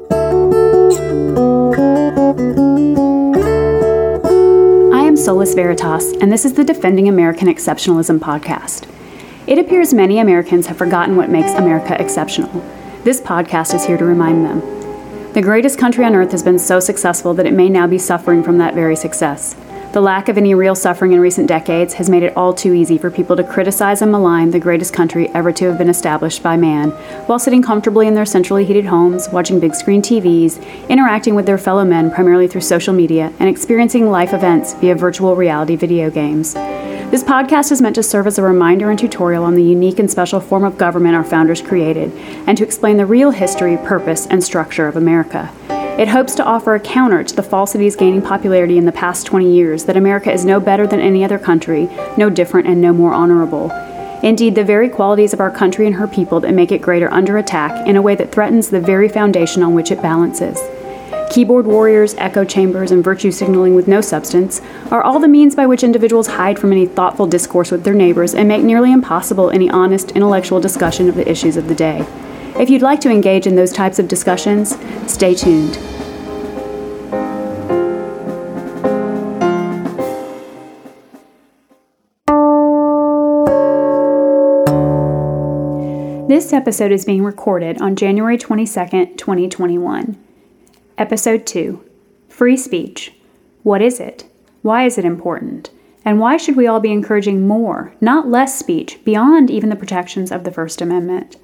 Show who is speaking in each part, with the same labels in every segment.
Speaker 1: I am Solus Veritas, and this is the Defending American Exceptionalism podcast. It appears many Americans have forgotten what makes America exceptional. This podcast is here to remind them. The greatest country on earth has been so successful that it may now be suffering from that very success. The lack of any real suffering in recent decades has made it all too easy for people to criticize and malign the greatest country ever to have been established by man, while sitting comfortably in their centrally heated homes, watching big screen TVs, interacting with their fellow men primarily through social media, and experiencing life events via virtual reality video games. This podcast is meant to serve as a reminder and tutorial on the unique and special form of government our founders created, and to explain the real history, purpose, and structure of America. It hopes to offer a counter to the falsities gaining popularity in the past 20 years that America is no better than any other country, no different, and no more honorable. Indeed, the very qualities of our country and her people that make it great are under attack in a way that threatens the very foundation on which it balances. Keyboard warriors, echo chambers, and virtue signaling with no substance are all the means by which individuals hide from any thoughtful discourse with their neighbors and make nearly impossible any honest intellectual discussion of the issues of the day. If you'd like to engage in those types of discussions, stay tuned. This episode is being recorded on January 22nd, 2021. Episode 2 Free Speech. What is it? Why is it important? And why should we all be encouraging more, not less speech, beyond even the protections of the First Amendment?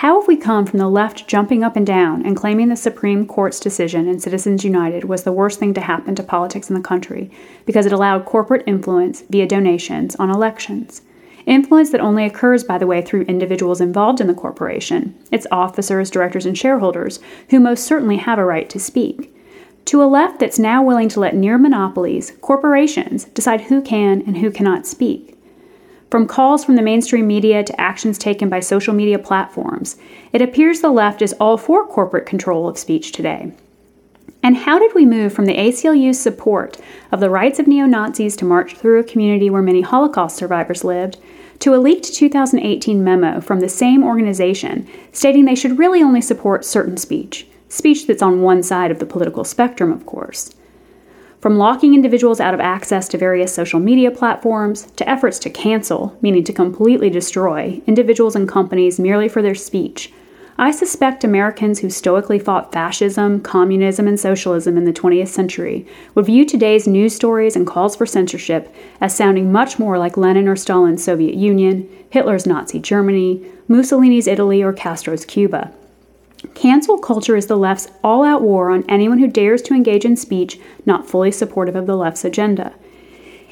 Speaker 1: How have we come from the left jumping up and down and claiming the Supreme Court's decision in Citizens United was the worst thing to happen to politics in the country because it allowed corporate influence via donations on elections? Influence that only occurs, by the way, through individuals involved in the corporation, its officers, directors, and shareholders, who most certainly have a right to speak. To a left that's now willing to let near monopolies, corporations, decide who can and who cannot speak. From calls from the mainstream media to actions taken by social media platforms, it appears the left is all for corporate control of speech today. And how did we move from the ACLU's support of the rights of neo Nazis to march through a community where many Holocaust survivors lived to a leaked 2018 memo from the same organization stating they should really only support certain speech, speech that's on one side of the political spectrum, of course? From locking individuals out of access to various social media platforms, to efforts to cancel, meaning to completely destroy, individuals and companies merely for their speech, I suspect Americans who stoically fought fascism, communism, and socialism in the 20th century would view today's news stories and calls for censorship as sounding much more like Lenin or Stalin's Soviet Union, Hitler's Nazi Germany, Mussolini's Italy, or Castro's Cuba. Cancel culture is the left's all out war on anyone who dares to engage in speech not fully supportive of the left's agenda.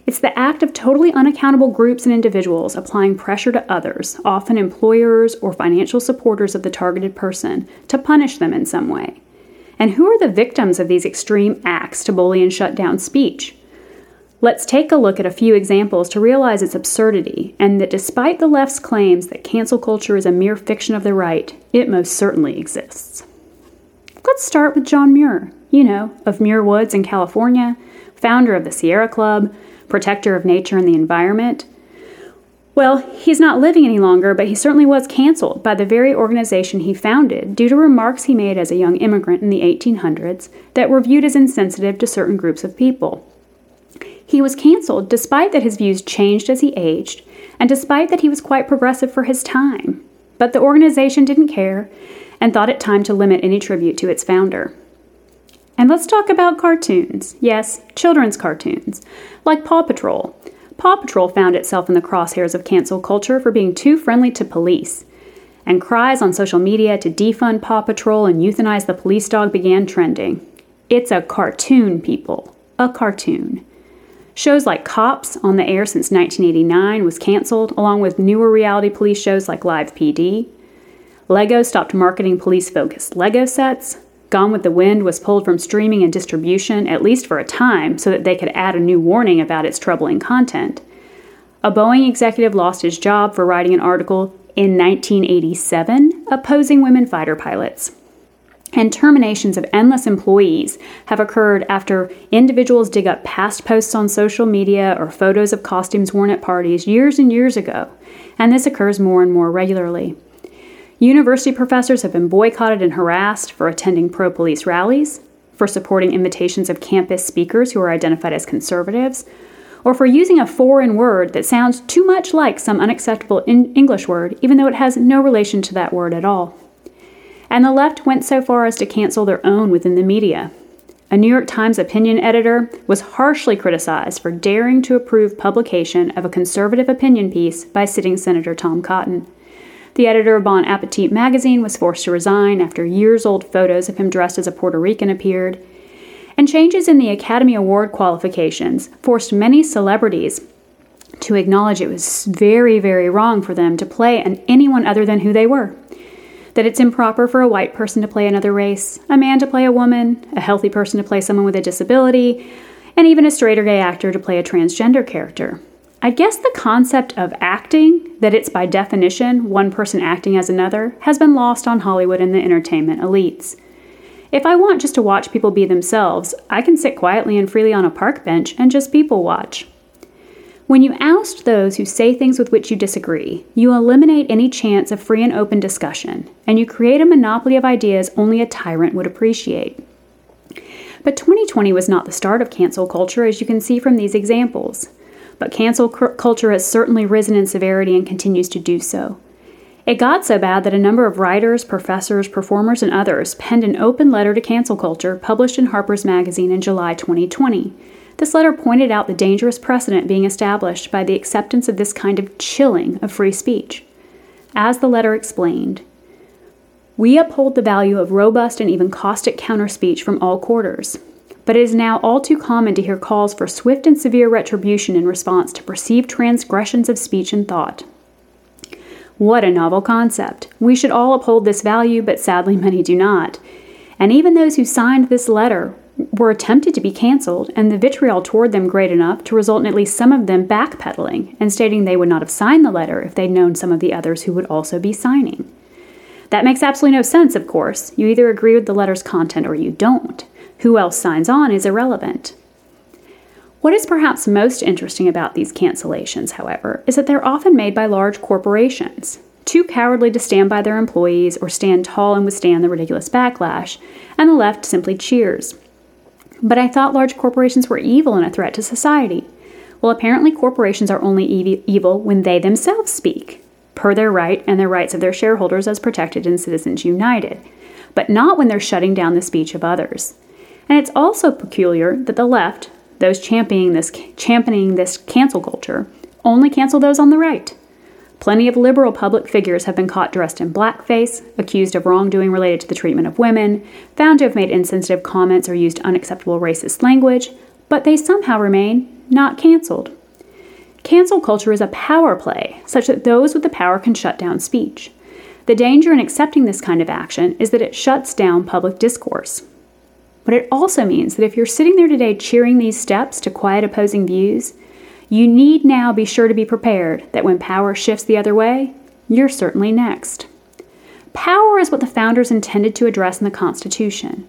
Speaker 1: It's the act of totally unaccountable groups and individuals applying pressure to others, often employers or financial supporters of the targeted person, to punish them in some way. And who are the victims of these extreme acts to bully and shut down speech? Let's take a look at a few examples to realize its absurdity and that despite the left's claims that cancel culture is a mere fiction of the right, it most certainly exists. Let's start with John Muir, you know, of Muir Woods in California, founder of the Sierra Club, protector of nature and the environment. Well, he's not living any longer, but he certainly was canceled by the very organization he founded due to remarks he made as a young immigrant in the 1800s that were viewed as insensitive to certain groups of people. He was canceled despite that his views changed as he aged, and despite that he was quite progressive for his time. But the organization didn't care and thought it time to limit any tribute to its founder. And let's talk about cartoons. Yes, children's cartoons, like Paw Patrol. Paw Patrol found itself in the crosshairs of cancel culture for being too friendly to police. And cries on social media to defund Paw Patrol and euthanize the police dog began trending. It's a cartoon, people. A cartoon. Shows like Cops, on the air since 1989, was canceled, along with newer reality police shows like Live PD. Lego stopped marketing police focused Lego sets. Gone with the Wind was pulled from streaming and distribution, at least for a time, so that they could add a new warning about its troubling content. A Boeing executive lost his job for writing an article in 1987 opposing women fighter pilots and terminations of endless employees have occurred after individuals dig up past posts on social media or photos of costumes worn at parties years and years ago, and this occurs more and more regularly. University professors have been boycotted and harassed for attending pro police rallies, for supporting invitations of campus speakers who are identified as conservatives, or for using a foreign word that sounds too much like some unacceptable English word, even though it has no relation to that word at all. And the left went so far as to cancel their own within the media. A New York Times opinion editor was harshly criticized for daring to approve publication of a conservative opinion piece by sitting Senator Tom Cotton. The editor of Bon Appetit magazine was forced to resign after years old photos of him dressed as a Puerto Rican appeared. And changes in the Academy Award qualifications forced many celebrities to acknowledge it was very, very wrong for them to play an anyone other than who they were. That it's improper for a white person to play another race, a man to play a woman, a healthy person to play someone with a disability, and even a straight or gay actor to play a transgender character. I guess the concept of acting, that it's by definition one person acting as another, has been lost on Hollywood and the entertainment elites. If I want just to watch people be themselves, I can sit quietly and freely on a park bench and just people watch. When you oust those who say things with which you disagree, you eliminate any chance of free and open discussion, and you create a monopoly of ideas only a tyrant would appreciate. But 2020 was not the start of cancel culture, as you can see from these examples but cancel culture has certainly risen in severity and continues to do so. It got so bad that a number of writers, professors, performers, and others penned an open letter to cancel culture published in Harper's Magazine in July 2020. This letter pointed out the dangerous precedent being established by the acceptance of this kind of chilling of free speech. As the letter explained, we uphold the value of robust and even caustic counter speech from all quarters but it is now all too common to hear calls for swift and severe retribution in response to perceived transgressions of speech and thought. What a novel concept. We should all uphold this value, but sadly many do not. And even those who signed this letter were attempted to be canceled, and the vitriol toward them great enough to result in at least some of them backpedaling and stating they would not have signed the letter if they'd known some of the others who would also be signing. That makes absolutely no sense, of course. You either agree with the letter's content or you don't. Who else signs on is irrelevant. What is perhaps most interesting about these cancellations, however, is that they're often made by large corporations, too cowardly to stand by their employees or stand tall and withstand the ridiculous backlash, and the left simply cheers. But I thought large corporations were evil and a threat to society. Well, apparently, corporations are only evil when they themselves speak, per their right and the rights of their shareholders as protected in Citizens United, but not when they're shutting down the speech of others. And it's also peculiar that the left, those championing this, championing this cancel culture, only cancel those on the right. Plenty of liberal public figures have been caught dressed in blackface, accused of wrongdoing related to the treatment of women, found to have made insensitive comments or used unacceptable racist language, but they somehow remain not canceled. Cancel culture is a power play, such that those with the power can shut down speech. The danger in accepting this kind of action is that it shuts down public discourse. But it also means that if you're sitting there today cheering these steps to quiet opposing views, you need now be sure to be prepared that when power shifts the other way, you're certainly next. Power is what the founders intended to address in the Constitution,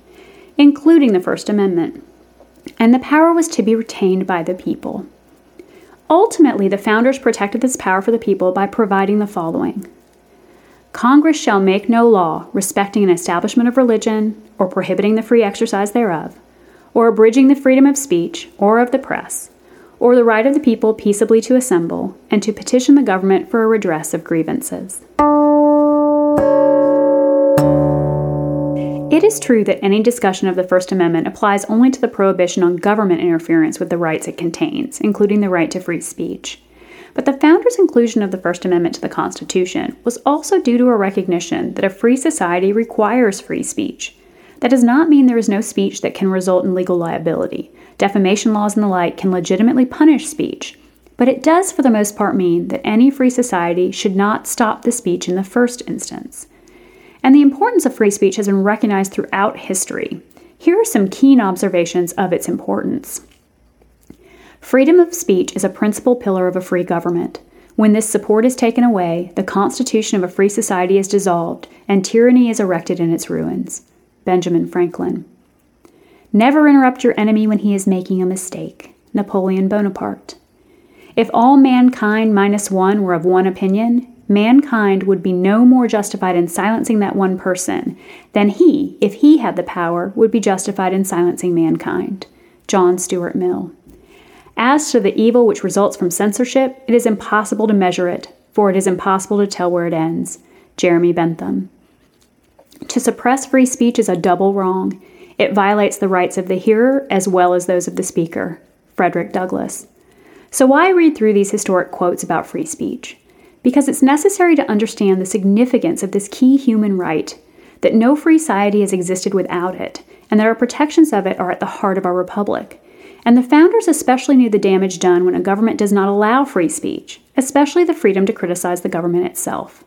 Speaker 1: including the First Amendment, and the power was to be retained by the people. Ultimately, the founders protected this power for the people by providing the following Congress shall make no law respecting an establishment of religion, or prohibiting the free exercise thereof, or abridging the freedom of speech or of the press, or the right of the people peaceably to assemble, and to petition the government for a redress of grievances. It is true that any discussion of the First Amendment applies only to the prohibition on government interference with the rights it contains, including the right to free speech. But the founders' inclusion of the First Amendment to the Constitution was also due to a recognition that a free society requires free speech. That does not mean there is no speech that can result in legal liability. Defamation laws and the like can legitimately punish speech. But it does, for the most part, mean that any free society should not stop the speech in the first instance. And the importance of free speech has been recognized throughout history. Here are some keen observations of its importance. Freedom of speech is a principal pillar of a free government. When this support is taken away, the constitution of a free society is dissolved, and tyranny is erected in its ruins. Benjamin Franklin. Never interrupt your enemy when he is making a mistake. Napoleon Bonaparte. If all mankind minus one were of one opinion, mankind would be no more justified in silencing that one person than he, if he had the power, would be justified in silencing mankind. John Stuart Mill. As to the evil which results from censorship, it is impossible to measure it, for it is impossible to tell where it ends. Jeremy Bentham. To suppress free speech is a double wrong. It violates the rights of the hearer as well as those of the speaker. Frederick Douglass. So, why read through these historic quotes about free speech? Because it's necessary to understand the significance of this key human right, that no free society has existed without it, and that our protections of it are at the heart of our republic. And the founders especially knew the damage done when a government does not allow free speech, especially the freedom to criticize the government itself.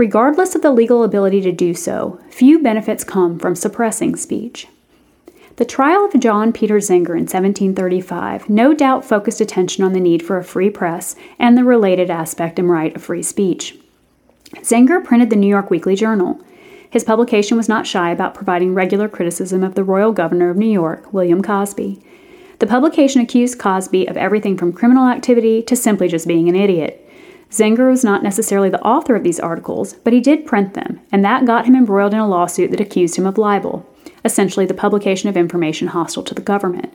Speaker 1: Regardless of the legal ability to do so, few benefits come from suppressing speech. The trial of John Peter Zenger in 1735 no doubt focused attention on the need for a free press and the related aspect and right of free speech. Zenger printed the New York Weekly Journal. His publication was not shy about providing regular criticism of the royal governor of New York, William Cosby. The publication accused Cosby of everything from criminal activity to simply just being an idiot. Zenger was not necessarily the author of these articles, but he did print them, and that got him embroiled in a lawsuit that accused him of libel, essentially the publication of information hostile to the government.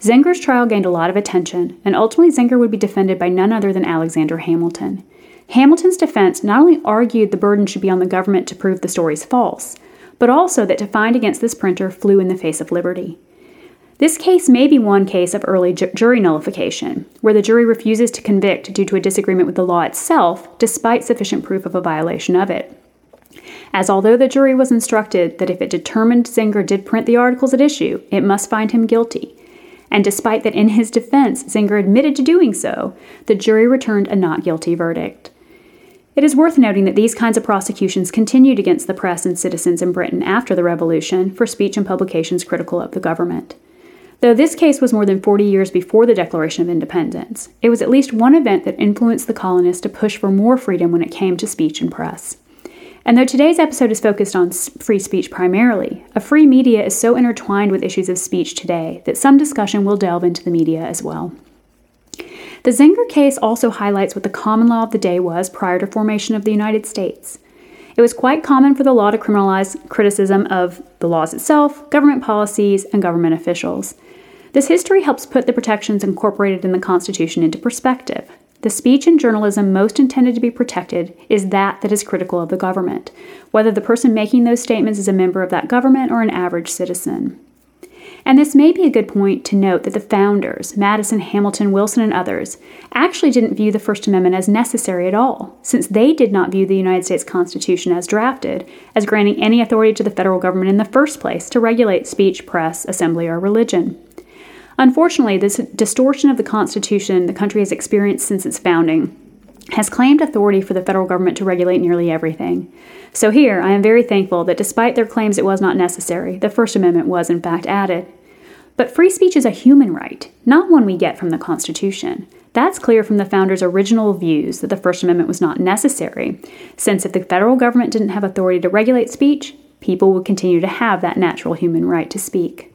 Speaker 1: Zenger's trial gained a lot of attention, and ultimately Zenger would be defended by none other than Alexander Hamilton. Hamilton's defense not only argued the burden should be on the government to prove the stories false, but also that to find against this printer flew in the face of liberty. This case may be one case of early ju- jury nullification, where the jury refuses to convict due to a disagreement with the law itself, despite sufficient proof of a violation of it. As although the jury was instructed that if it determined Zenger did print the articles at issue, it must find him guilty, and despite that in his defense Zenger admitted to doing so, the jury returned a not guilty verdict. It is worth noting that these kinds of prosecutions continued against the press and citizens in Britain after the Revolution for speech and publications critical of the government. Though this case was more than 40 years before the Declaration of Independence, it was at least one event that influenced the colonists to push for more freedom when it came to speech and press. And though today's episode is focused on free speech primarily, a free media is so intertwined with issues of speech today that some discussion will delve into the media as well. The Zenger case also highlights what the common law of the day was prior to formation of the United States. It was quite common for the law to criminalize criticism of the laws itself, government policies, and government officials. This history helps put the protections incorporated in the Constitution into perspective. The speech and journalism most intended to be protected is that that is critical of the government, whether the person making those statements is a member of that government or an average citizen. And this may be a good point to note that the founders, Madison, Hamilton, Wilson, and others, actually didn't view the First Amendment as necessary at all, since they did not view the United States Constitution as drafted as granting any authority to the federal government in the first place to regulate speech, press, assembly, or religion. Unfortunately, this distortion of the Constitution the country has experienced since its founding has claimed authority for the federal government to regulate nearly everything. So here, I am very thankful that despite their claims it was not necessary, the First Amendment was in fact added. But free speech is a human right, not one we get from the Constitution. That's clear from the founders' original views that the First Amendment was not necessary, since if the federal government didn't have authority to regulate speech, people would continue to have that natural human right to speak.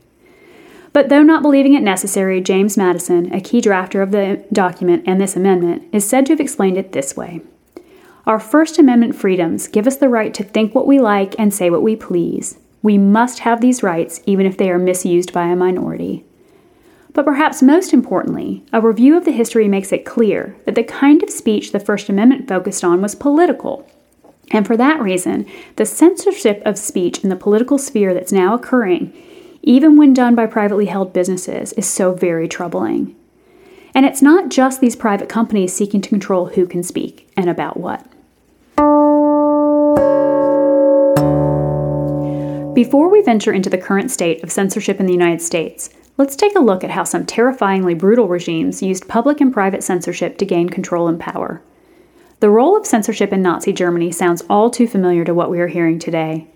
Speaker 1: But though not believing it necessary, James Madison, a key drafter of the document and this amendment, is said to have explained it this way Our First Amendment freedoms give us the right to think what we like and say what we please. We must have these rights even if they are misused by a minority. But perhaps most importantly, a review of the history makes it clear that the kind of speech the First Amendment focused on was political. And for that reason, the censorship of speech in the political sphere that's now occurring even when done by privately held businesses, is so very troubling. And it's not just these private companies seeking to control who can speak and about what. Before we venture into the current state of censorship in the United States, let's take a look at how some terrifyingly brutal regimes used public and private censorship to gain control and power. The role of censorship in Nazi Germany sounds all too familiar to what we are hearing today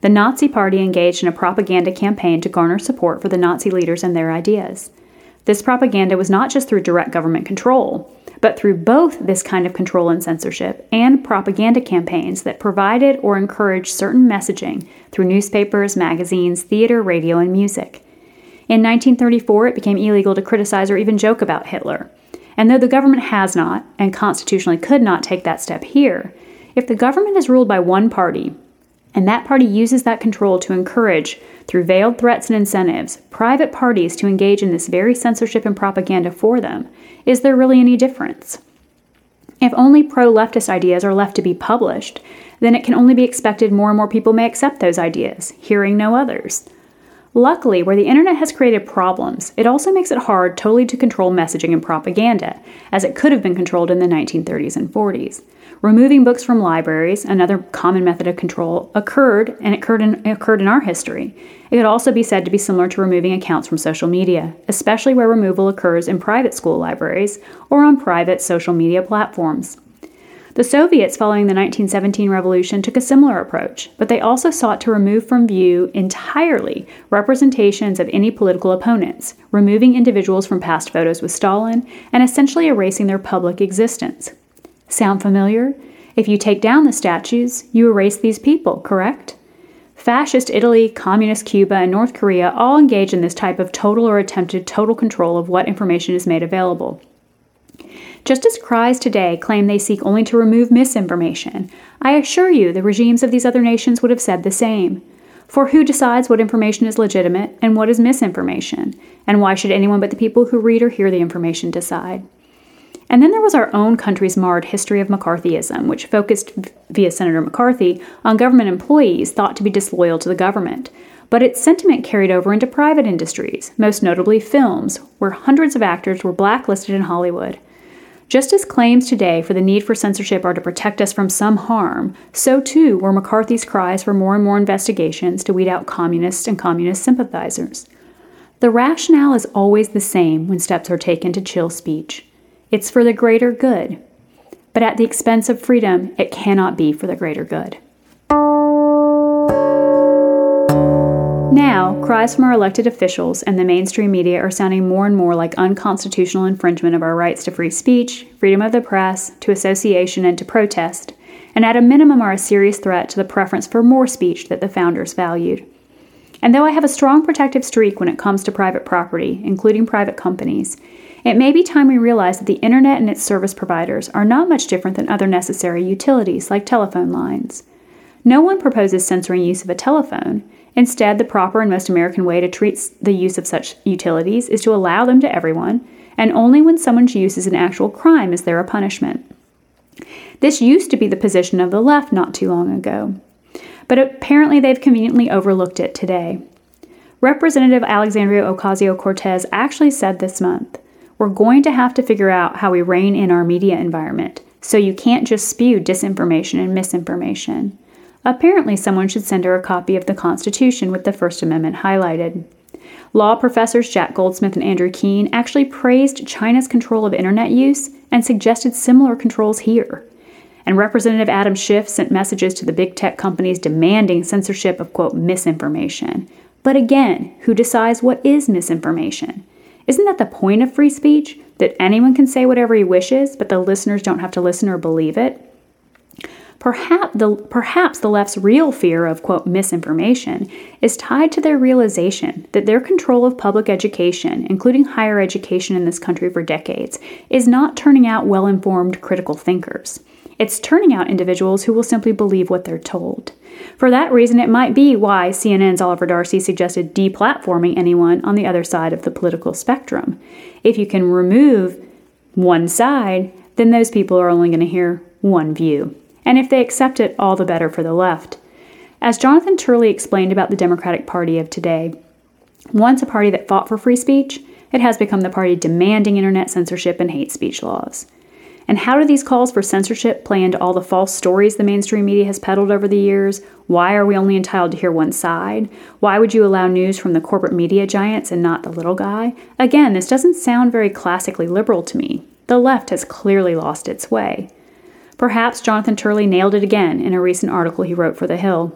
Speaker 1: the Nazi Party engaged in a propaganda campaign to garner support for the Nazi leaders and their ideas. This propaganda was not just through direct government control, but through both this kind of control and censorship and propaganda campaigns that provided or encouraged certain messaging through newspapers, magazines, theater, radio, and music. In 1934, it became illegal to criticize or even joke about Hitler. And though the government has not, and constitutionally could not, take that step here, if the government is ruled by one party, and that party uses that control to encourage, through veiled threats and incentives, private parties to engage in this very censorship and propaganda for them, is there really any difference? If only pro leftist ideas are left to be published, then it can only be expected more and more people may accept those ideas, hearing no others. Luckily, where the internet has created problems, it also makes it hard totally to control messaging and propaganda, as it could have been controlled in the 1930s and 40s. Removing books from libraries, another common method of control, occurred and it occurred in, occurred in our history. It could also be said to be similar to removing accounts from social media, especially where removal occurs in private school libraries or on private social media platforms. The Soviets, following the 1917 revolution, took a similar approach, but they also sought to remove from view entirely representations of any political opponents, removing individuals from past photos with Stalin, and essentially erasing their public existence. Sound familiar? If you take down the statues, you erase these people, correct? Fascist Italy, Communist Cuba, and North Korea all engage in this type of total or attempted total control of what information is made available. Just as cries today claim they seek only to remove misinformation, I assure you the regimes of these other nations would have said the same. For who decides what information is legitimate and what is misinformation? And why should anyone but the people who read or hear the information decide? And then there was our own country's marred history of McCarthyism, which focused, via Senator McCarthy, on government employees thought to be disloyal to the government. But its sentiment carried over into private industries, most notably films, where hundreds of actors were blacklisted in Hollywood. Just as claims today for the need for censorship are to protect us from some harm, so too were McCarthy's cries for more and more investigations to weed out communists and communist sympathizers. The rationale is always the same when steps are taken to chill speech it's for the greater good. But at the expense of freedom, it cannot be for the greater good. Now, cries from our elected officials and the mainstream media are sounding more and more like unconstitutional infringement of our rights to free speech, freedom of the press, to association, and to protest, and at a minimum are a serious threat to the preference for more speech that the founders valued. And though I have a strong protective streak when it comes to private property, including private companies, it may be time we realize that the internet and its service providers are not much different than other necessary utilities like telephone lines. No one proposes censoring use of a telephone, Instead, the proper and most American way to treat the use of such utilities is to allow them to everyone, and only when someone's use is an actual crime is there a punishment. This used to be the position of the left not too long ago, but apparently they've conveniently overlooked it today. Representative Alexandria Ocasio Cortez actually said this month We're going to have to figure out how we rein in our media environment, so you can't just spew disinformation and misinformation. Apparently, someone should send her a copy of the Constitution with the First Amendment highlighted. Law professors Jack Goldsmith and Andrew Keen actually praised China's control of internet use and suggested similar controls here. And Representative Adam Schiff sent messages to the big tech companies demanding censorship of, quote, misinformation. But again, who decides what is misinformation? Isn't that the point of free speech? That anyone can say whatever he wishes, but the listeners don't have to listen or believe it? Perhaps the, perhaps the left's real fear of, quote, misinformation is tied to their realization that their control of public education, including higher education in this country for decades, is not turning out well informed critical thinkers. It's turning out individuals who will simply believe what they're told. For that reason, it might be why CNN's Oliver Darcy suggested deplatforming anyone on the other side of the political spectrum. If you can remove one side, then those people are only going to hear one view and if they accept it, all the better for the left. As Jonathan Turley explained about the Democratic Party of today, once a party that fought for free speech, it has become the party demanding internet censorship and hate speech laws. And how do these calls for censorship play into all the false stories the mainstream media has peddled over the years? Why are we only entitled to hear one side? Why would you allow news from the corporate media giants and not the little guy? Again, this doesn't sound very classically liberal to me. The left has clearly lost its way. Perhaps Jonathan Turley nailed it again in a recent article he wrote for The Hill.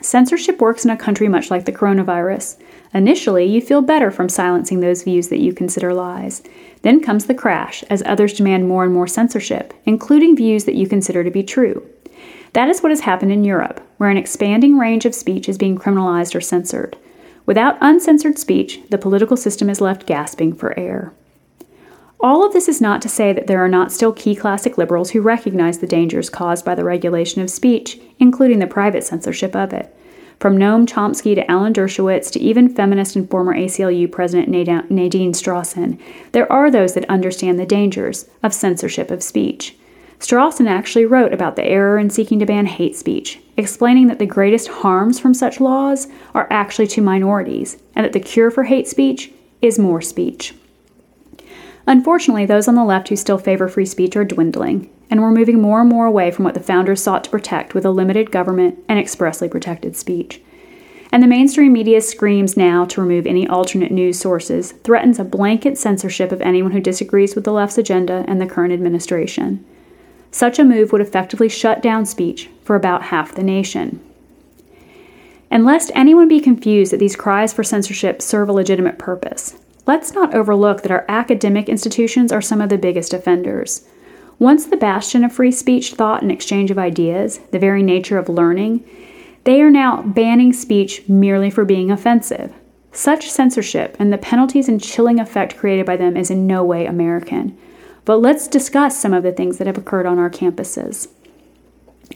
Speaker 1: Censorship works in a country much like the coronavirus. Initially, you feel better from silencing those views that you consider lies. Then comes the crash as others demand more and more censorship, including views that you consider to be true. That is what has happened in Europe, where an expanding range of speech is being criminalized or censored. Without uncensored speech, the political system is left gasping for air. All of this is not to say that there are not still key classic liberals who recognize the dangers caused by the regulation of speech, including the private censorship of it. From Noam Chomsky to Alan Dershowitz to even feminist and former ACLU President Nadine Strossen, there are those that understand the dangers of censorship of speech. Strossen actually wrote about the error in seeking to ban hate speech, explaining that the greatest harms from such laws are actually to minorities, and that the cure for hate speech is more speech. Unfortunately, those on the left who still favor free speech are dwindling, and we're moving more and more away from what the founders sought to protect with a limited government and expressly protected speech. And the mainstream media screams now to remove any alternate news sources, threatens a blanket censorship of anyone who disagrees with the left's agenda and the current administration. Such a move would effectively shut down speech for about half the nation. And lest anyone be confused that these cries for censorship serve a legitimate purpose, let's not overlook that our academic institutions are some of the biggest offenders. Once the bastion of free speech thought and exchange of ideas, the very nature of learning, they are now banning speech merely for being offensive. Such censorship and the penalties and chilling effect created by them is in no way American. But let's discuss some of the things that have occurred on our campuses.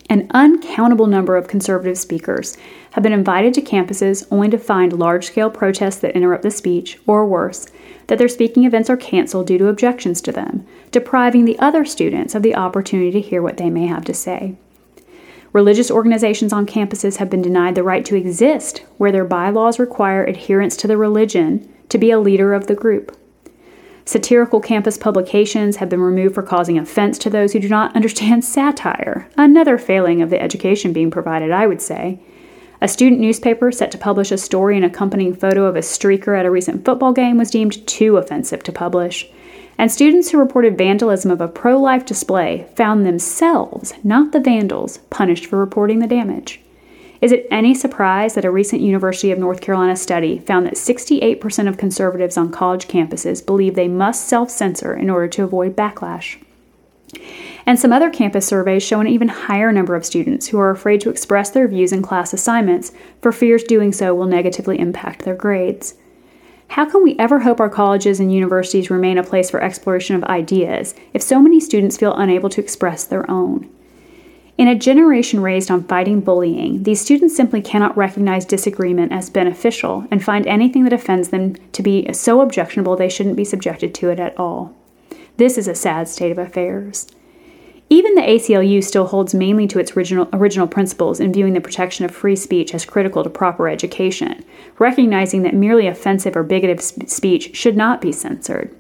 Speaker 1: An uncountable number of conservative speakers have been invited to campuses only to find large scale protests that interrupt the speech, or worse, that their speaking events are canceled due to objections to them, depriving the other students of the opportunity to hear what they may have to say. Religious organizations on campuses have been denied the right to exist where their bylaws require adherence to the religion to be a leader of the group. Satirical campus publications have been removed for causing offense to those who do not understand satire, another failing of the education being provided, I would say. A student newspaper set to publish a story and accompanying photo of a streaker at a recent football game was deemed too offensive to publish. And students who reported vandalism of a pro life display found themselves, not the vandals, punished for reporting the damage. Is it any surprise that a recent University of North Carolina study found that 68% of conservatives on college campuses believe they must self censor in order to avoid backlash? And some other campus surveys show an even higher number of students who are afraid to express their views in class assignments for fears doing so will negatively impact their grades. How can we ever hope our colleges and universities remain a place for exploration of ideas if so many students feel unable to express their own? In a generation raised on fighting bullying, these students simply cannot recognize disagreement as beneficial and find anything that offends them to be so objectionable they shouldn't be subjected to it at all. This is a sad state of affairs. Even the ACLU still holds mainly to its original, original principles in viewing the protection of free speech as critical to proper education, recognizing that merely offensive or bigoted speech should not be censored.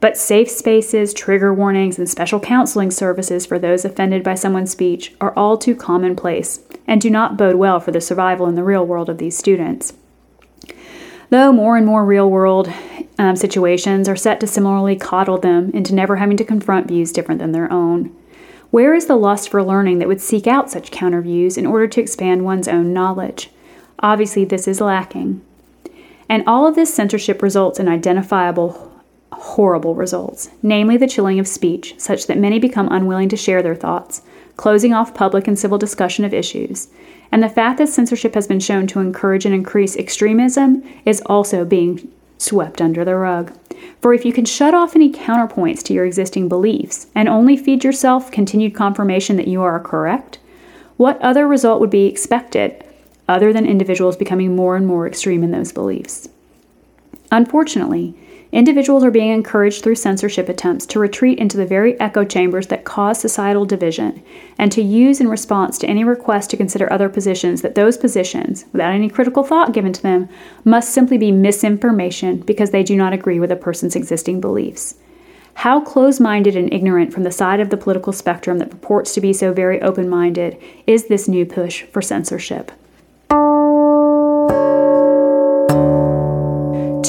Speaker 1: But safe spaces, trigger warnings, and special counseling services for those offended by someone's speech are all too commonplace and do not bode well for the survival in the real world of these students. Though more and more real world um, situations are set to similarly coddle them into never having to confront views different than their own. Where is the lust for learning that would seek out such counter views in order to expand one's own knowledge? Obviously, this is lacking. And all of this censorship results in identifiable horrible results, namely the chilling of speech, such that many become unwilling to share their thoughts, closing off public and civil discussion of issues. And the fact that censorship has been shown to encourage and increase extremism is also being swept under the rug. For if you can shut off any counterpoints to your existing beliefs and only feed yourself continued confirmation that you are correct, what other result would be expected other than individuals becoming more and more extreme in those beliefs? Unfortunately, Individuals are being encouraged through censorship attempts to retreat into the very echo chambers that cause societal division and to use in response to any request to consider other positions that those positions, without any critical thought given to them, must simply be misinformation because they do not agree with a person's existing beliefs. How close minded and ignorant from the side of the political spectrum that purports to be so very open minded is this new push for censorship?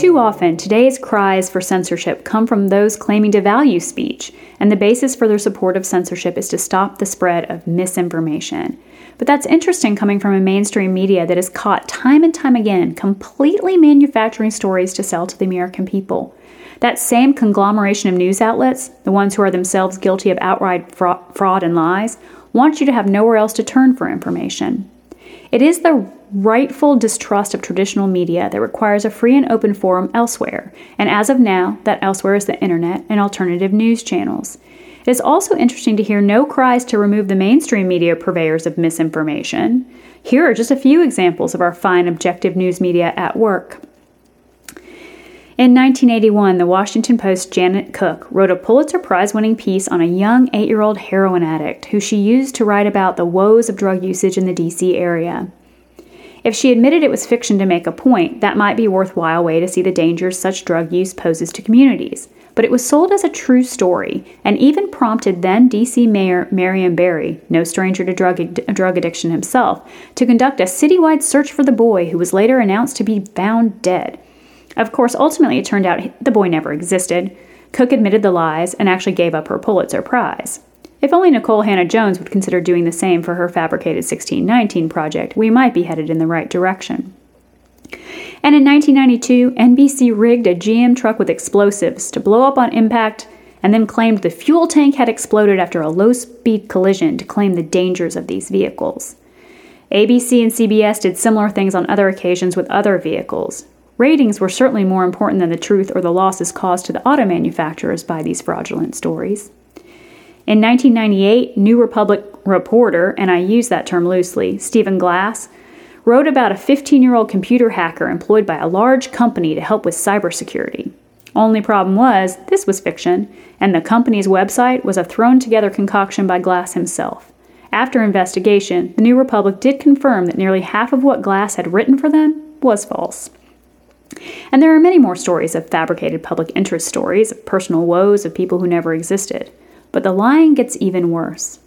Speaker 1: Too often, today's cries for censorship come from those claiming to value speech, and the basis for their support of censorship is to stop the spread of misinformation. But that's interesting coming from a mainstream media that is caught time and time again completely manufacturing stories to sell to the American people. That same conglomeration of news outlets, the ones who are themselves guilty of outright fraud and lies, want you to have nowhere else to turn for information. It is the rightful distrust of traditional media that requires a free and open forum elsewhere, and as of now, that elsewhere is the internet and alternative news channels. It is also interesting to hear no cries to remove the mainstream media purveyors of misinformation. Here are just a few examples of our fine objective news media at work. In 1981, the Washington Post's Janet Cooke wrote a Pulitzer Prize winning piece on a young eight year old heroin addict who she used to write about the woes of drug usage in the D.C. area. If she admitted it was fiction to make a point, that might be a worthwhile way to see the dangers such drug use poses to communities. But it was sold as a true story and even prompted then D.C. Mayor Marion Barry, no stranger to drug, drug addiction himself, to conduct a citywide search for the boy who was later announced to be found dead. Of course, ultimately it turned out the boy never existed. Cooke admitted the lies and actually gave up her Pulitzer Prize. If only Nikole Hannah-Jones would consider doing the same for her fabricated 1619 project, we might be headed in the right direction. And in 1992, NBC rigged a GM truck with explosives to blow up on impact and then claimed the fuel tank had exploded after a low speed collision to claim the dangers of these vehicles. ABC and CBS did similar things on other occasions with other vehicles, Ratings were certainly more important than the truth or the losses caused to the auto manufacturers by these fraudulent stories. In 1998, New Republic reporter, and I use that term loosely, Stephen Glass, wrote about a 15 year old computer hacker employed by a large company to help with cybersecurity. Only problem was, this was fiction, and the company's website was a thrown together concoction by Glass himself. After investigation, the New Republic did confirm that nearly half of what Glass had written for them was false. And there are many more stories of fabricated public interest stories, of personal woes of people who never existed. But the lying gets even worse.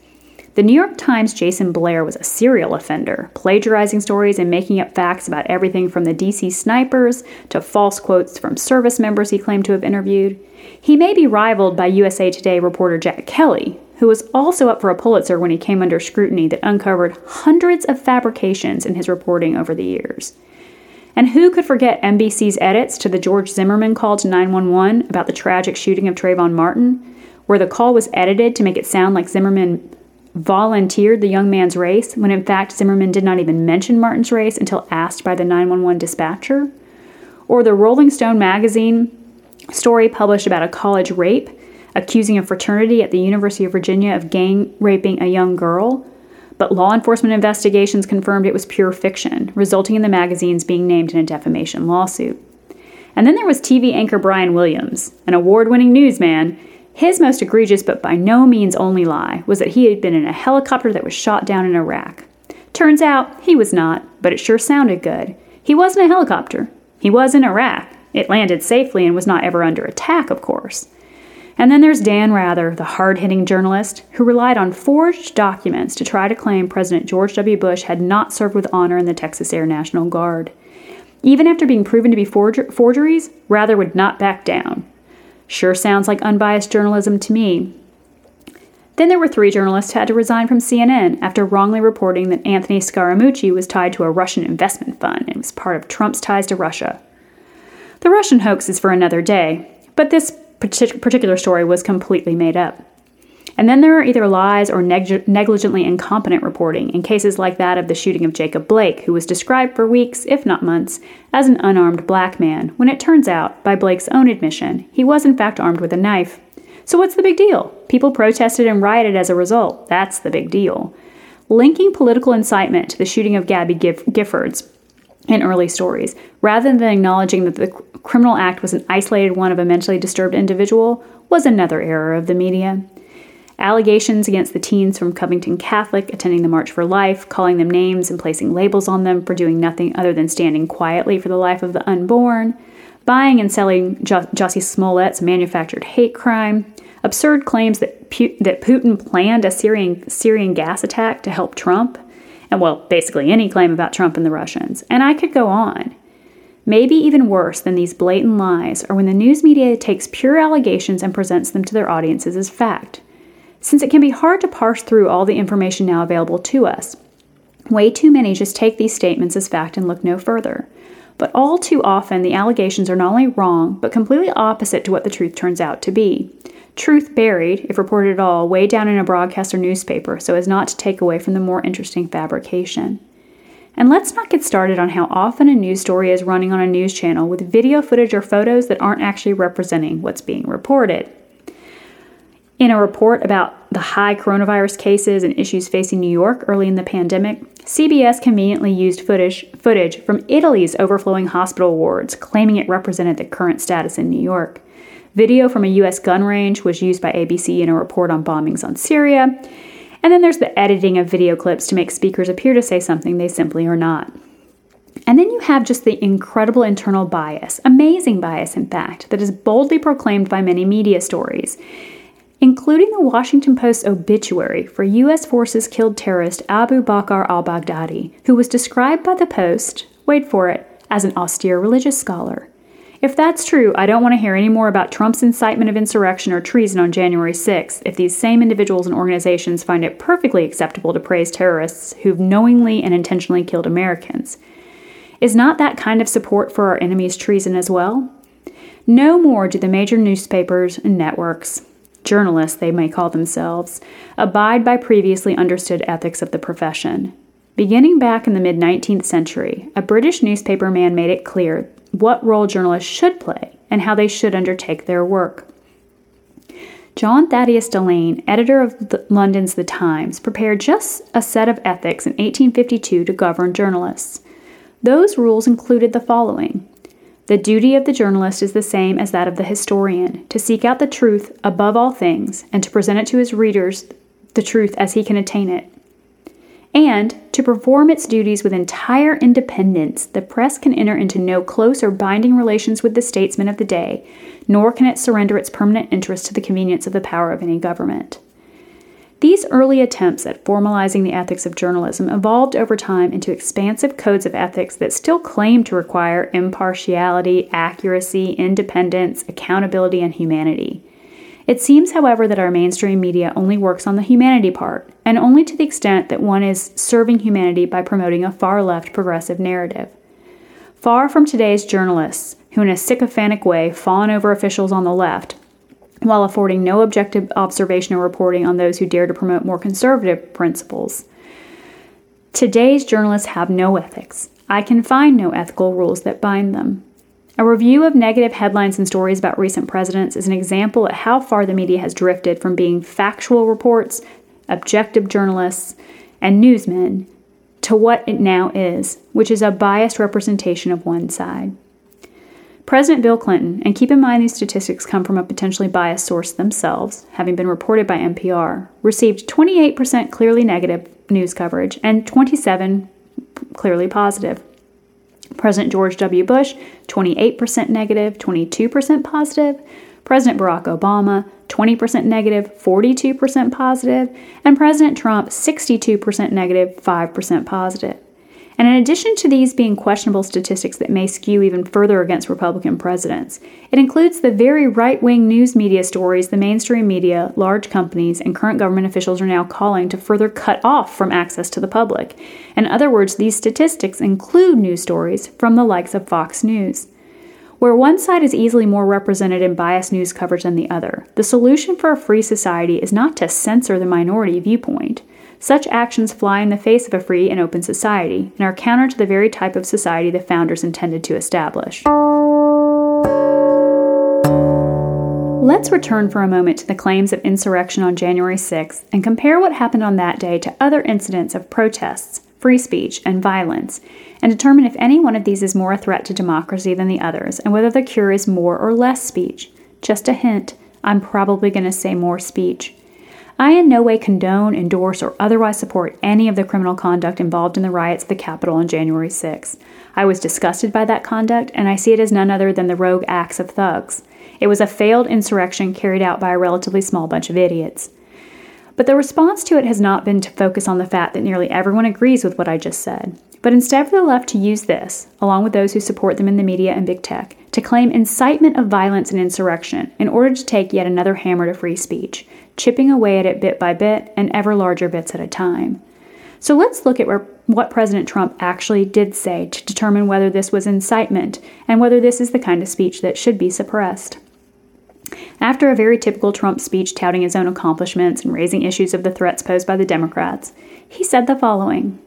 Speaker 1: The New York Times' Jason Blair was a serial offender, plagiarizing stories and making up facts about everything from the DC snipers to false quotes from service members he claimed to have interviewed. He may be rivaled by USA Today reporter Jack Kelley, who was also up for a Pulitzer when he came under scrutiny that uncovered hundreds of fabrications in his reporting over the years. And who could forget NBC's edits to the George Zimmerman call to 911 about the tragic shooting of Trayvon Martin, where the call was edited to make it sound like Zimmerman volunteered the young man's race, when in fact Zimmerman did not even mention Martin's race until asked by the 911 dispatcher? Or the Rolling Stone magazine story published about a college rape, accusing a fraternity at the University of Virginia of gang raping a young girl, but law enforcement investigations confirmed it was pure fiction, resulting in the magazines being named in a defamation lawsuit. And then there was TV anchor Brian Williams, an award winning newsman. His most egregious but by no means only lie was that he had been in a helicopter that was shot down in Iraq. Turns out he was not, but it sure sounded good. He wasn't a helicopter. He was in Iraq. It landed safely and was not ever under attack, of course. And then there's Dan Rather, the hard hitting journalist, who relied on forged documents to try to claim President George W. Bush had not served with honor in the Texas Air National Guard. Even after being proven to be forger- forgeries, Rather would not back down. Sure sounds like unbiased journalism to me. Then there were three journalists who had to resign from CNN after wrongly reporting that Anthony Scaramucci was tied to a Russian investment fund and was part of Trump's ties to Russia. The Russian hoax is for another day, but this particular story was completely made up. And then there are either lies or neg- negligently incompetent reporting in cases like that of the shooting of Jacob Blake, who was described for weeks, if not months, as an unarmed black man, when it turns out, by Blake's own admission, he was in fact armed with a knife. So what's the big deal? People protested and rioted as a result. That's the big deal. Linking political incitement to the shooting of Gabby Gif- Giffords in early stories, rather than acknowledging that the criminal act was an isolated one of a mentally disturbed individual, was another error of the media. Allegations against the teens from Covington Catholic attending the March for Life, calling them names and placing labels on them for doing nothing other than standing quietly for the life of the unborn, buying and selling jo- Jussie Smollett's manufactured hate crime, absurd claims that, Pu- that Putin planned a Syrian, Syrian gas attack to help Trump, and well, basically any claim about Trump and the Russians. And I could go on. Maybe even worse than these blatant lies are when the news media takes pure allegations and presents them to their audiences as fact. Since it can be hard to parse through all the information now available to us, way too many just take these statements as fact and look no further. But all too often, the allegations are not only wrong, but completely opposite to what the truth turns out to be truth buried, if reported at all, way down in a broadcast or newspaper so as not to take away from the more interesting fabrication. And let's not get started on how often a news story is running on a news channel with video footage or photos that aren't actually representing what's being reported. In a report about the high coronavirus cases and issues facing New York early in the pandemic, CBS conveniently used footage, footage from Italy's overflowing hospital wards, claiming it represented the current status in New York. Video from a U.S. gun range was used by ABC in a report on bombings on Syria. And then there's the editing of video clips to make speakers appear to say something they simply are not. And then you have just the incredible internal bias, amazing bias, in fact, that is boldly proclaimed by many media stories including the Washington Post's obituary for U.S. forces killed terrorist Abu Bakr al Baghdadi, who was described by the Post, wait for it, as an austere religious scholar. If that's true, I don't want to hear any more about Trump's incitement of insurrection or treason on January 6th if these same individuals and organizations find it perfectly acceptable to praise terrorists who've knowingly and intentionally killed Americans. Is not that kind of support for our enemies treason as well? No more do the major newspapers and networks, journalists they may call themselves, abide by previously understood ethics of the profession. Beginning back in the mid 19th century, a British newspaper man made it clear what role journalists should play and how they should undertake their work. John Thaddeus Delane, editor of the, London's The Times, prepared just a set of ethics in 1852 to govern journalists. Those rules included the following the duty of the journalist is the same as that of the historian to seek out the truth above all things and to present it to his readers the truth as he can attain it. And to perform its duties with entire independence, the press can enter into no close or binding relations with the statesmen of the day, nor can it surrender its permanent interest to the convenience of the power of any government. These early attempts at formalizing the ethics of journalism evolved over time into expansive codes of ethics that still claim to require impartiality, accuracy, independence, accountability, and humanity. It seems, however, that our mainstream media only works on the humanity part, and only to the extent that one is serving humanity by promoting a far left progressive narrative. Far from today's journalists, who in a sycophantic way fawn over officials on the left, while affording no objective observation or reporting on those who dare to promote more conservative principles. Today's journalists have no ethics. I can find no ethical rules that bind them. A review of negative headlines and stories about recent presidents is an example of how far the media has drifted from being factual reports, objective journalists, and newsmen to what it now is, which is a biased representation of one side. President Bill Clinton, and keep in mind these statistics come from a potentially biased source themselves, having been reported by NPR, received 28% clearly negative news coverage and 27 clearly positive. President George W. Bush, 28% negative, 22% positive. President Barack Obama, 20% negative, 42% positive. And President Trump, 62% negative, 5% positive. And in addition to these being questionable statistics that may skew even further against Republican presidents, it includes the very right wing news media stories the mainstream media, large companies, and current government officials are now calling to further cut off from access to the public. In other words, these statistics include news stories from the likes of Fox News. Where one side is easily more represented in biased news coverage than the other, the solution for a free society is not to censor the minority viewpoint. Such actions fly in the face of a free and open society and are counter to the very type of society the founders intended to establish. Let's return for a moment to the claims of insurrection on January 6th and compare what happened on that day to other incidents of protests, free speech, and violence, and determine if any one of these is more a threat to democracy than the others, and whether the cure is more or less speech. Just a hint I'm probably going to say more speech. I in no way condone, endorse, or otherwise support any of the criminal conduct involved in the riots at the Capitol on January 6. I was disgusted by that conduct, and I see it as none other than the rogue acts of thugs. It was a failed insurrection carried out by a relatively small bunch of idiots. But the response to it has not been to focus on the fact that nearly everyone agrees with what I just said, but instead for the left to use this, along with those who support them in the media and big tech, to claim incitement of violence and insurrection in order to take yet another hammer to free speech, chipping away at it bit by bit and ever larger bits at a time. So let's look at where, what President Trump actually did say to determine whether this was incitement and whether this is the kind of speech that should be suppressed. After a very typical Trump speech touting his own accomplishments and raising issues of the threats posed by the Democrats, he said the following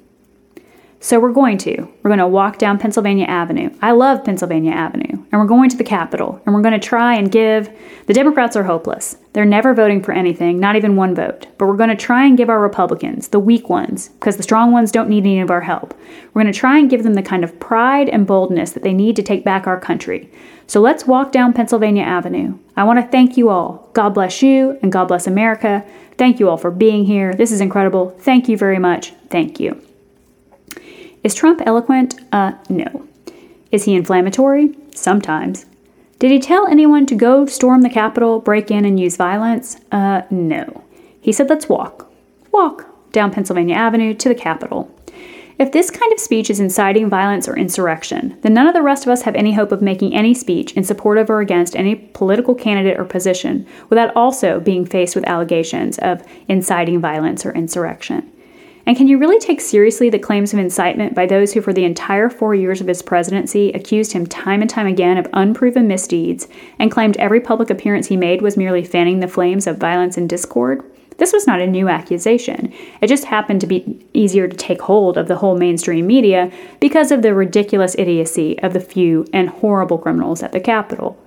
Speaker 1: So we're going to. We're going to walk down Pennsylvania Avenue. I love Pennsylvania Avenue. And we're going to the Capitol. And we're going to try and give. The Democrats are hopeless. They're never voting for anything, not even one vote. But we're going to try and give our Republicans, the weak ones, because the strong ones don't need any of our help. We're going to try and give them the kind of pride and boldness that they need to take back our country. So let's walk down Pennsylvania Avenue. I want to thank you all. God bless you and God bless America. Thank you all for being here. This is incredible. Thank you very much. Thank you. Is Trump eloquent? Uh, no. Is he inflammatory? Sometimes. Did he tell anyone to go storm the Capitol, break in, and use violence? Uh, no. He said, let's walk. Walk down Pennsylvania Avenue to the Capitol. If this kind of speech is inciting violence or insurrection, then none of the rest of us have any hope of making any speech in support of or against any political candidate or position without also being faced with allegations of inciting violence or insurrection. And can you really take seriously the claims of incitement by those who, for the entire four years of his presidency, accused him time and time again of unproven misdeeds and claimed every public appearance he made was merely fanning the flames of violence and discord? This was not a new accusation. It just happened to be easier to take hold of the whole mainstream media because of the ridiculous idiocy of the few and horrible criminals at the Capitol.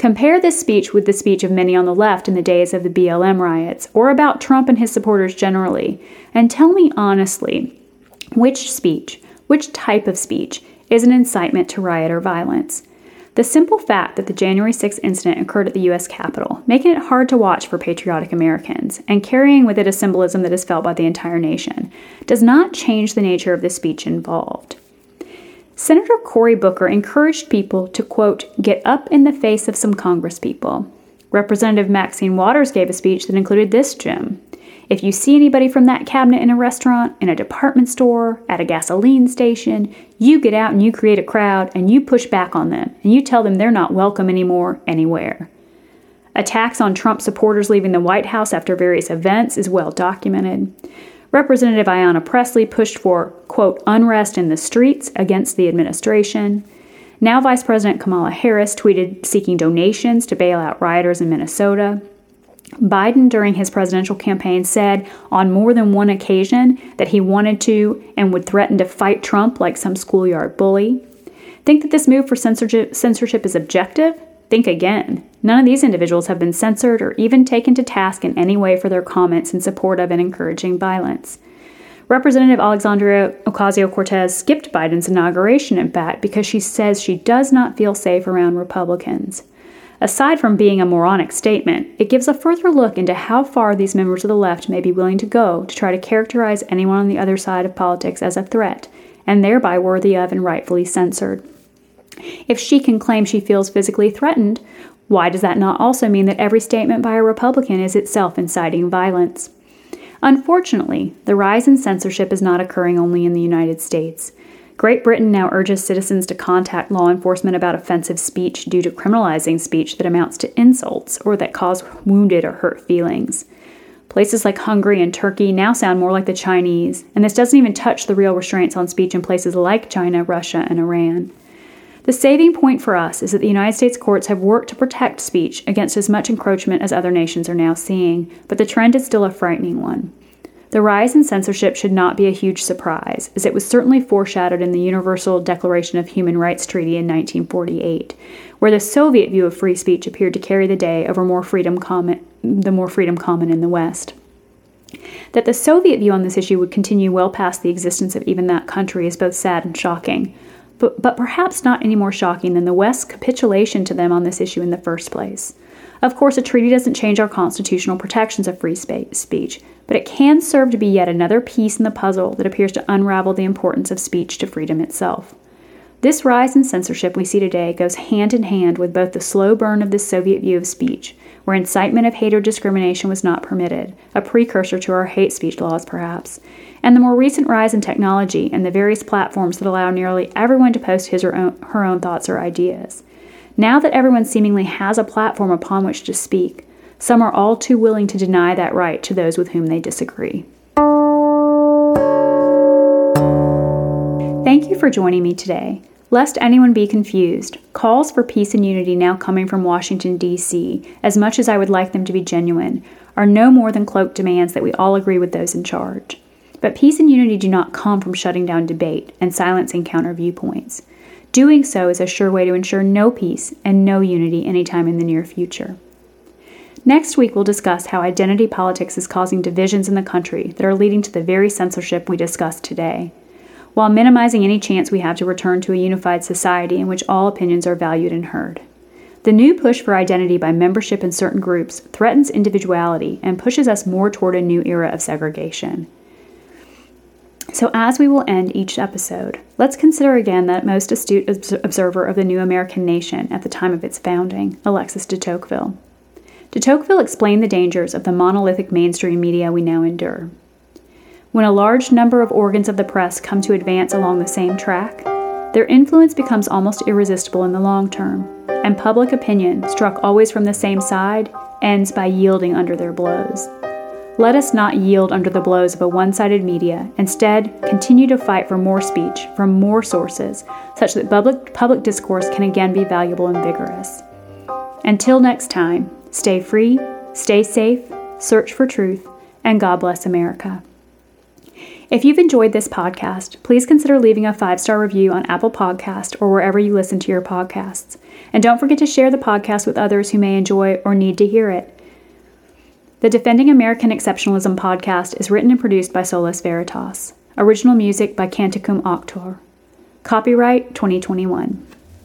Speaker 1: Compare this speech with the speech of many on the left in the days of the BLM riots, or about Trump and his supporters generally, and tell me honestly which speech, which type of speech, is an incitement to riot or violence. The simple fact that the January 6th incident occurred at the U.S. Capitol, making it hard to watch for patriotic Americans, and carrying with it a symbolism that is felt by the entire nation, does not change the nature of the speech involved. Senator Cory Booker encouraged people to, quote, get up in the face of some congresspeople. Representative Maxine Waters gave a speech that included this gem. If you see anybody from that cabinet in a restaurant, in a department store, at a gasoline station, you get out and you create a crowd and you push back on them and you tell them they're not welcome anymore anywhere. Attacks on Trump supporters leaving the White House after various events is well documented. Representative Ayanna Pressley pushed for, quote, unrest in the streets against the administration. Now Vice President Kamala Harris tweeted seeking donations to bail out rioters in Minnesota. Biden, during his presidential campaign, said on more than one occasion that he wanted to and would threaten to fight Trump like some schoolyard bully. Think that this move for censorship, censorship is objective? Think again. None of these individuals have been censored or even taken to task in any way for their comments in support of and encouraging violence. Representative Alexandria Ocasio Cortez skipped Biden's inauguration, in fact, because she says she does not feel safe around Republicans. Aside from being a moronic statement, it gives a further look into how far these members of the left may be willing to go to try to characterize anyone on the other side of politics as a threat, and thereby worthy of and rightfully censored. If she can claim she feels physically threatened, why does that not also mean that every statement by a Republican is itself inciting violence? Unfortunately, the rise in censorship is not occurring only in the United States. Great Britain now urges citizens to contact law enforcement about offensive speech due to criminalizing speech that amounts to insults or that cause wounded or hurt feelings. Places like Hungary and Turkey now sound more like the Chinese, and this doesn't even touch the real restraints on speech in places like China, Russia, and Iran. The saving point for us is that the United States courts have worked to protect speech against as much encroachment as other nations are now seeing, but the trend is still a frightening one. The rise in censorship should not be a huge surprise, as it was certainly foreshadowed in the Universal Declaration of Human Rights Treaty in 1948, where the Soviet view of free speech appeared to carry the day over more freedom common, the more freedom common in the West. That the Soviet view on this issue would continue well past the existence of even that country is both sad and shocking but, but perhaps not any more shocking than the West's capitulation to them on this issue in the first place. Of course, a treaty doesn't change our constitutional protections of free speech, but it can serve to be yet another piece in the puzzle that appears to unravel the importance of speech to freedom itself. This rise in censorship we see today goes hand in hand with both the slow burn of the Soviet view of speech, where incitement of hate or discrimination was not permitted, a precursor to our hate speech laws perhaps, and the more recent rise in technology and the various platforms that allow nearly everyone to post his or own, her own thoughts or ideas. Now that everyone seemingly has a platform upon which to speak, some are all too willing to deny that right to those with whom they disagree. Thank you for joining me today. Lest anyone be confused, calls for peace and unity now coming from Washington, D.C., as much as I would like them to be genuine, are no more than cloaked demands that we all agree with those in charge. But peace and unity do not come from shutting down debate and silencing counter viewpoints. Doing so is a sure way to ensure no peace and no unity anytime in the near future. Next week, we'll discuss how identity politics is causing divisions in the country that are leading to the very censorship we discussed today, while minimizing any chance we have to return to a unified society in which all opinions are valued and heard. The new push for identity by membership in certain groups threatens individuality and pushes us more toward a new era of segregation. So, as we will end each episode, let's consider again that most astute observer of the new American nation at the time of its founding, Alexis de Tocqueville. De Tocqueville explained the dangers of the monolithic mainstream media we now endure. When a large number of organs of the press come to advance along the same track, their influence becomes almost irresistible in the long term, and public opinion, struck always from the same side, ends by yielding under their blows. Let us not yield under the blows of a one sided media. Instead, continue to fight for more speech from more sources, such that public, public discourse can again be valuable and vigorous. Until next time, stay free, stay safe, search for truth, and God bless America. If you've enjoyed this podcast, please consider leaving a five star review on Apple Podcast or wherever you listen to your podcasts. And don't forget to share the podcast with others who may enjoy or need to hear it. The Defending American Exceptionalism podcast is written and produced by Solus Veritas. Original music by Canticum Auctor. Copyright 2021.